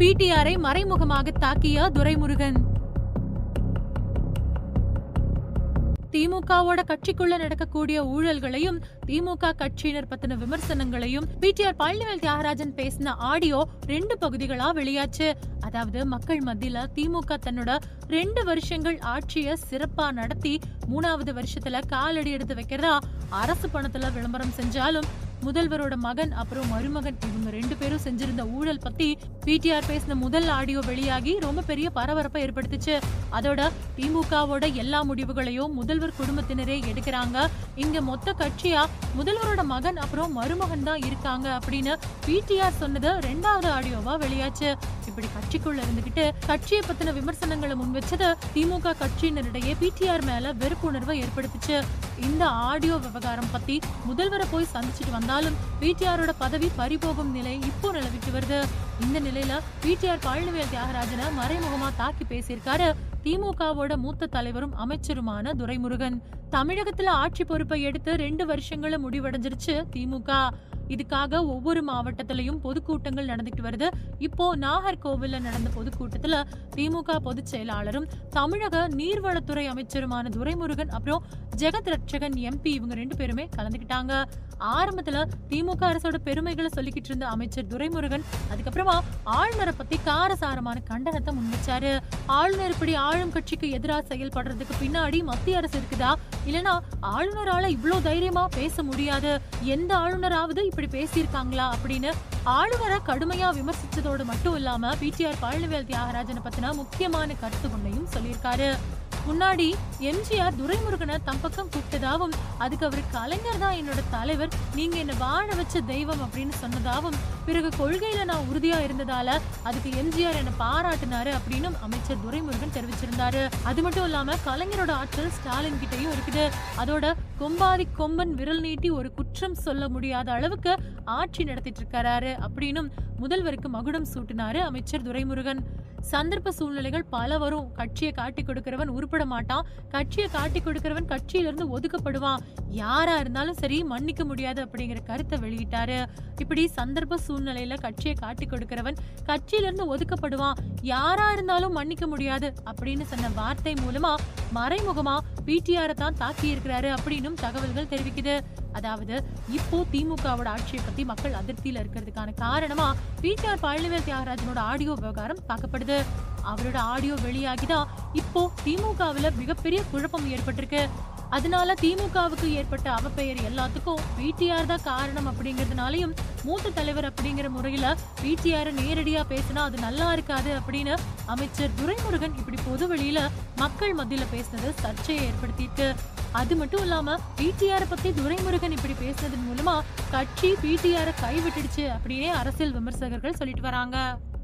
பிடிஆரை மறைமுகமாக தாக்கிய துரைமுருகன். திமுகவோட கட்சிக்குள்ள நடக்கக்கூடிய ஊழல்களையும் திமுக கட்சியினர் பத்தின விமர்சனங்களையும் பிடிஆர் பழனிவேல் தியாகராஜன் பேசின ஆடியோ ரெண்டு பகுதிகளா வெளியாச்சு. அதாவது மக்கள் மத்தியில திமுக தன்னோட ரெண்டு வருஷங்கள் ஆட்சிய சிறப்பா நடத்தி மூணாவது வருஷத்துல காலடி எடுத்து வைக்கிறதா அரசு பணத்துல விளம்பரம் செஞ்சாலும் முதல்வரோட மகன் அப்புறம் மருமகன் இவங்க ரெண்டு பேரும் செஞ்சிருந்த ஊழல் பத்தி பிடிஆர் பேசின முதல் ஆடியோ வெளியாகி ரொம்ப பெரிய பரபரப்பை ஏற்படுத்துச்சு. அதோட திமுகவோட எல்லா முடிவுகளையும் முதல்வர் குடும்பத்தினரே எடுக்கிறாங்க. இங்க மொத்த கட்சியா முதல்வரோட மகன் அப்புறம் மருமகன் தான் இருக்காங்க அப்படின்னு பிடிஆர் சொன்னது ரெண்டாவது ஆடியோவா வெளியாச்சு. இப்படி கட்சிக்குள்ள இருந்துகிட்டு கட்சியை பத்தின விமர்சனங்களை முன்வச்சது திமுக கட்சியினரிடையே பிடிஆர் மேல வெறுப்புணர்வை ஏற்படுத்துச்சு. இந்த ஆடியோ விவகாரம் பத்தி முதல்வரை போய் சந்திச்சுட்டு வந்தாலும் பிடிஆரோட பதவி பறிபோகும் நிலை இப்போ நிலவிட்டு வருது. இந்த நிலையில பிடிஆர் பழனிவேல் தியாகராஜனை மறைமுகமா தாக்கி பேசியிருக்காரு திமுகவோட மூத்த தலைவரும் அமைச்சருமான துரைமுருகன். தமிழகத்துல ஆட்சி பொறுப்பை எடுத்து ரெண்டு வருஷங்களும் முடிவடைஞ்சிருச்சு திமுக. இதுக்காக ஒவ்வொரு மாவட்டத்திலையும் பொதுக்கூட்டங்கள் நடந்துட்டு வருது. இப்போ நாகர்கோவில்ல நடந்த பொதுக்கூட்டத்துல திமுக பொதுச் செயலாளரும் தமிழக நீர்வளத்துறை அமைச்சருமான துரைமுருகன் அப்புறம் ஜெகத் ரட்சகன் எம்பி இவங்க ரெண்டு பேருமே கலந்துக்கிட்டாங்க. ஆரம்பத்துல திமுக அரசோட பெருமைகளை சொல்லிக்கிட்டு இருந்த அமைச்சர் துரைமுருகன் அதுக்கப்புறமா ஆளுநரை பத்தி காரசாரமான கண்டனத்தை முன்வச்சாரு. ஆளுநர் இப்படி ஆளும் கட்சிக்கு எதிராக செயல்படுறதுக்கு பின்னாடி மத்திய அரசு இருக்குதா? இல்லனா ஆளுநரால இவ்ளோ தைரியமா பேச முடியாது. எந்த ஆளுநராவது இப்படி பேசியிருக்காங்களா அப்படின்னு ஆளுநரை கடுமையா விமர்சிச்சதோடு மட்டும் இல்லாம பிடிஆர் பழனிவேல் தியாகராஜனை பத்தின முக்கியமான கருத்து ஒன்றையும் சொல்லியிருக்காரு. முன்னாடி எம்ஜிஆர் துரைமுருகனை தம் பக்கம் கூப்பிட்டதாவும் அதுக்கு அவர் கலைஞர் தான் என்னோட தலைவர். நீங்க என்ன வாழ வச்ச தெய்வம் அப்படின்னு சொன்னதாவும் பிறகு கொள்கையில நான் உறுதியா இருந்ததால அதுக்கு எம்ஜிஆர் என்ன பாராட்டினாரு அப்படின்னு அமைச்சர் துரைமுருகன் தெரிவிச்சிருந்தாரு. அது மட்டும் இல்லாம கலைஞரோட ஆற்றல் ஸ்டாலின் கிட்டயும் இருக்குது. அதோட கொம்பாதி கொம்பன் விரல் நீட்டி ஒரு குற்றம் சொல்ல முடியாத அளவுக்கு ஆட்சி நடத்திட்டு இருக்கிறாரு அப்படின்னும் முதல்வருக்கு மகுடம் சூட்டினாரு அமைச்சர் துரைமுருகன். சந்தர்ப்ப சூழ்நிலைகள் பல வரும் கட்சியை காட்டி கொடுக்கிறவன் உருப்பட மாட்டான். கட்சியை காட்டி கொடுக்கிறவன் கட்சியிலிருந்து ஒதுக்கப்படுவான். யாரா இருந்தாலும் சரி மன்னிக்க முடியாது அப்படிங்கிற கருத்தை வெளியிட்டாரு. இப்படி சந்தர்ப்ப சூழ்நிலையில கட்சியை காட்டி கொடுக்கிறவன் கட்சியிலிருந்து ஒதுக்கப்படுவான். யாரா இருந்தாலும் மன்னிக்க முடியாது அப்படின்னு சொன்ன வார்த்தை மூலமா மறைமுகமா பிடிஆரை தான் தாக்கி இருக்கிறாரு அப்படின்னும் தகவல்கள் தெரிவிக்குது. அதாவது இப்போ திமுகவோட ஆட்சியை பத்தி மக்கள் அதிருப்தியில இருக்கிறதுக்கான காரணமா பிடிஆர் பழனிவேல் தியாகராஜனோட ஆடியோ விவகாரம் பார்க்கப்படுது. அவரோட ஆடியோ வெளியாகிதான் இப்போ திமுகவுல மிகப்பெரிய குழப்பம் ஏற்பட்டிருக்கு. அதனால திமுகவுக்கு ஏற்பட்ட அவப்பெயர் எல்லாத்துக்கும் பிடிஆர் தான் காரணம் அப்படிங்கறதுனாலயும் மூத்த தலைவர் அப்படிங்கிற முறையில பிடிஆர் நேரடியா பேசினா அது நல்லா இருக்காது அப்படின்னு அமைச்சர் துரைமுருகன் இப்படி பொது வெளியில மக்கள் மத்தியில பேசினது சர்ச்சையை ஏற்படுத்திட்டு அது மட்டும் இல்லாம பிடிஆர் பத்தி துரைமுருகன் இப்படி பேசினதன் மூலமா கட்சி பிடிஆர் கைவிட்டுடுச்சு அப்படின்னே அரசியல் விமர்சகர்கள் சொல்லிட்டு வராங்க.